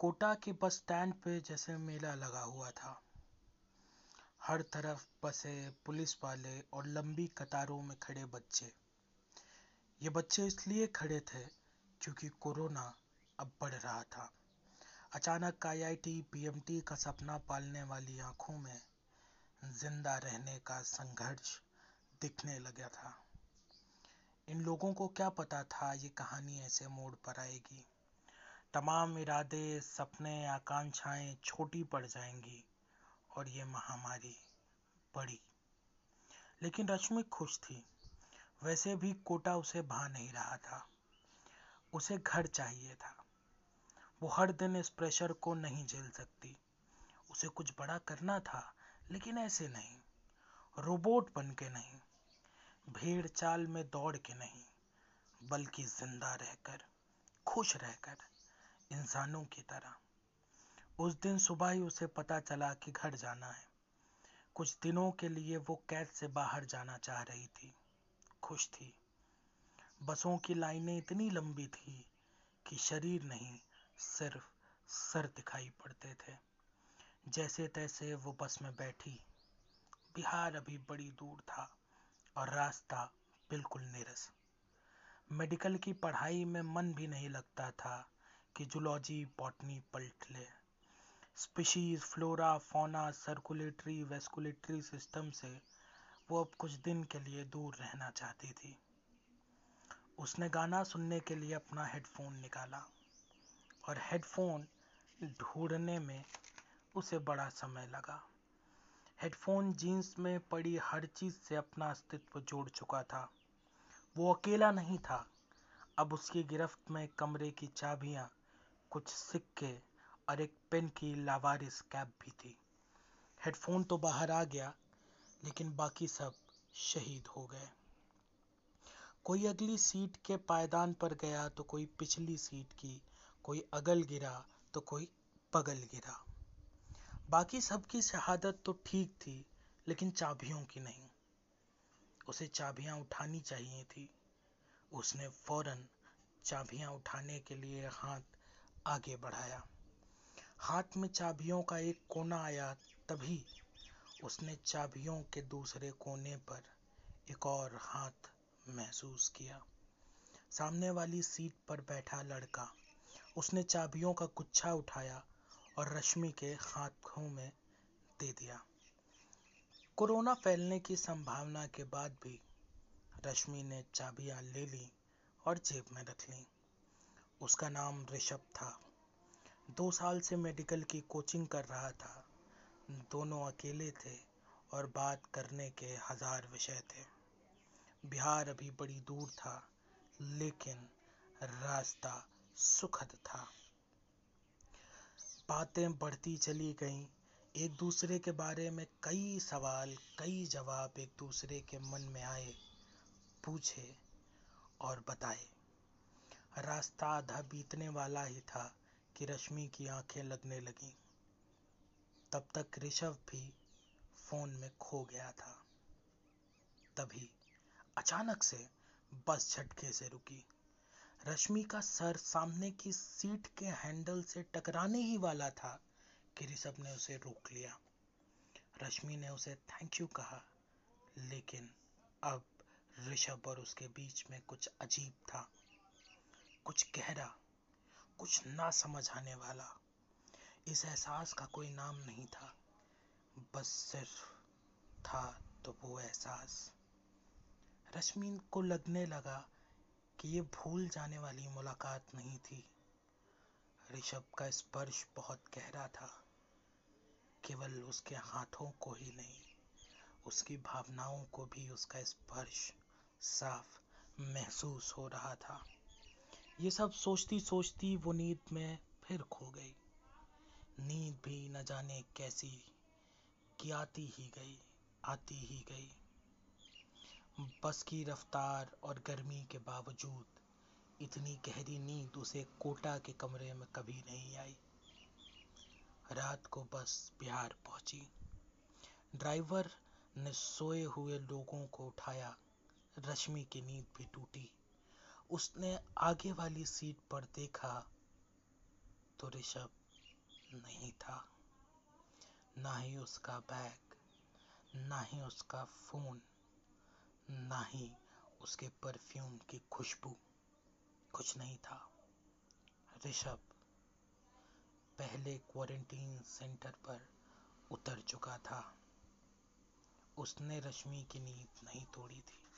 कोटा के bus stand पे जैसे मेला लगा हुआ था। हर तरफ़ बसें, पुलिस वाले और लंबी कतारों में खड़े बच्चे। ये बच्चे इसलिए खड़े थे क्योंकि कोरोना अब बढ़ रहा था। अचानक आईआईटी पीएमटी का सपना पालने वाली आँखों में ज़िंदा रहने का संघर्ष दिखने लगा था। इन लोगों को क्या पता था ये कहानी ऐसे मोड़ पर आएगी। तमाम इरादे, सपने, आकांक्षाएँ छोटी पड़ जाएँगी और ये महामारी बड़ी। लेकिन रश्मि खुश थी। वैसे भी कोटा उसे भा नहीं रहा था। उसे घर चाहिए था। वो हर दिन इस प्रेशर को नहीं झेल सकती। उसे कुछ बड़ा करना था, लेकिन ऐसे नहीं। रोबोट बन के नहीं। भेड़ चाल में दौड़ के नहीं, बल्कि ज़िंदा रहकर, खुश रहकर। इंसानों की तरह। उस दिन सुबह ही उसे पता चला कि घर जाना है। कुछ दिनों के लिए वो कैद से बाहर जाना चाह रही थी। खुश थी। बसों की लाइनें इतनी लंबी थी कि शरीर नहीं, सिर्फ़ सर दिखाई पड़ते थे। जैसे तैसे वो बस में बैठी। बिहार अभी बड़ी दूर था और रास्ता बिल्कुल निरस। मेडिकल की पढ़ाई में मन भी नहीं लगता था कि जुलॉजी, बॉटनी पलट ले species, flora, fauna, circulatory, vasculatory system से वो अब कुछ दिन के लिए दूर रहना चाहती थी। उसने गाना सुनने के लिए अपना हेडफोन निकाला और हेडफोन ढूँढने में उसे बड़ा समय लगा। हेडफोन जीन्स में पड़ी हर चीज़ से अपना अस्तित्व जोड़ चुका था। वो अकेला नहीं था। अब उसकी गिरफ्त में कमरे की चाबियाँ कुछ सिक्के और एक पेन की लावारिस कैप भी थी। हेडफोन तो बाहर आ गया, लेकिन बाकी सब शहीद हो गए। कोई अगली सीट के पायदान पर गया तो कोई पिछली सीट की, कोई अगल गिरा तो कोई बगल गिरा। बाकी सबकी शहादत तो ठीक थी, लेकिन चाबियों की नहीं। उसे चाबियाँ उठानी चाहिए थी। उसने फ़ौरन चाबियाँ उठाने के लिए हाथ आगे बढ़ाया। हाथ में चाबियों का एक कोना आया, तभी उसने चाबियों के दूसरे कोने पर एक और हाथ महसूस किया। सामने वाली सीट पर बैठा लड़का, उसने चाबियों का गुच्छा उठाया और रश्मि के हाथों में दे दिया। कोरोना फैलने की संभावना के बाद भी रश्मि ने चाबियाँ ले ली और जेब में रख ली। उसका नाम ऋषभ था। दो साल से मेडिकल की कोचिंग कर रहा था। दोनों अकेले थे और बात करने के हज़ार विषय थे। बिहार अभी बड़ी दूर था, लेकिन रास्ता सुखद था। बातें बढ़ती चली गईं। एक दूसरे के बारे में कई सवाल, कई जवाब एक दूसरे के मन में आए, पूछे और बताए। रास्ता आधा बीतने वाला ही था कि रश्मि की आँखें लगने लगी। तब तक ऋषभ भी फ़ोन में खो गया था। तभी अचानक से बस झटके से रुकी। रश्मि का सर सामने की सीट के हैंडल से टकराने ही वाला था कि ऋषभ ने उसे रोक लिया। रश्मि ने उसे थैंक यू कहा, लेकिन अब ऋषभ और उसके बीच में कुछ अजीब था। कुछ गहरा, कुछ ना समझ आने वाला इस एहसास का कोई नाम नहीं था। बस सिर्फ़ था तो वो एहसास। रश्मि को लगने लगा कि ये भूल जाने वाली मुलाकात नहीं थी। ऋषभ का स्पर्श बहुत गहरा था। केवल उसके हाथों को ही नहीं, उसकी भावनाओं को भी उसका स्पर्श साफ़ महसूस हो रहा था। ये सब सोचती सोचती वो नींद में फिर खो गई। नींद भी न जाने कैसी कि आती ही गई, आती ही गई। बस की रफ्तार और गर्मी के बावजूद इतनी गहरी नींद उसे कोटा के कमरे में कभी नहीं आई। रात को बस बिहार पहुँची। ड्राइवर ने सोए हुए लोगों को उठाया। रश्मि की नींद भी टूटी। उसने आगे वाली सीट पर देखा तो ऋषभ नहीं था। ना ही उसका बैग, ना ही उसका फ़ोन, ना ही उसके परफ्यूम की खुशबू। कुछ नहीं था। ऋषभ पहले क्वारंटीन सेंटर पर उतर चुका था। उसने रश्मि की नींद नहीं तोड़ी थी।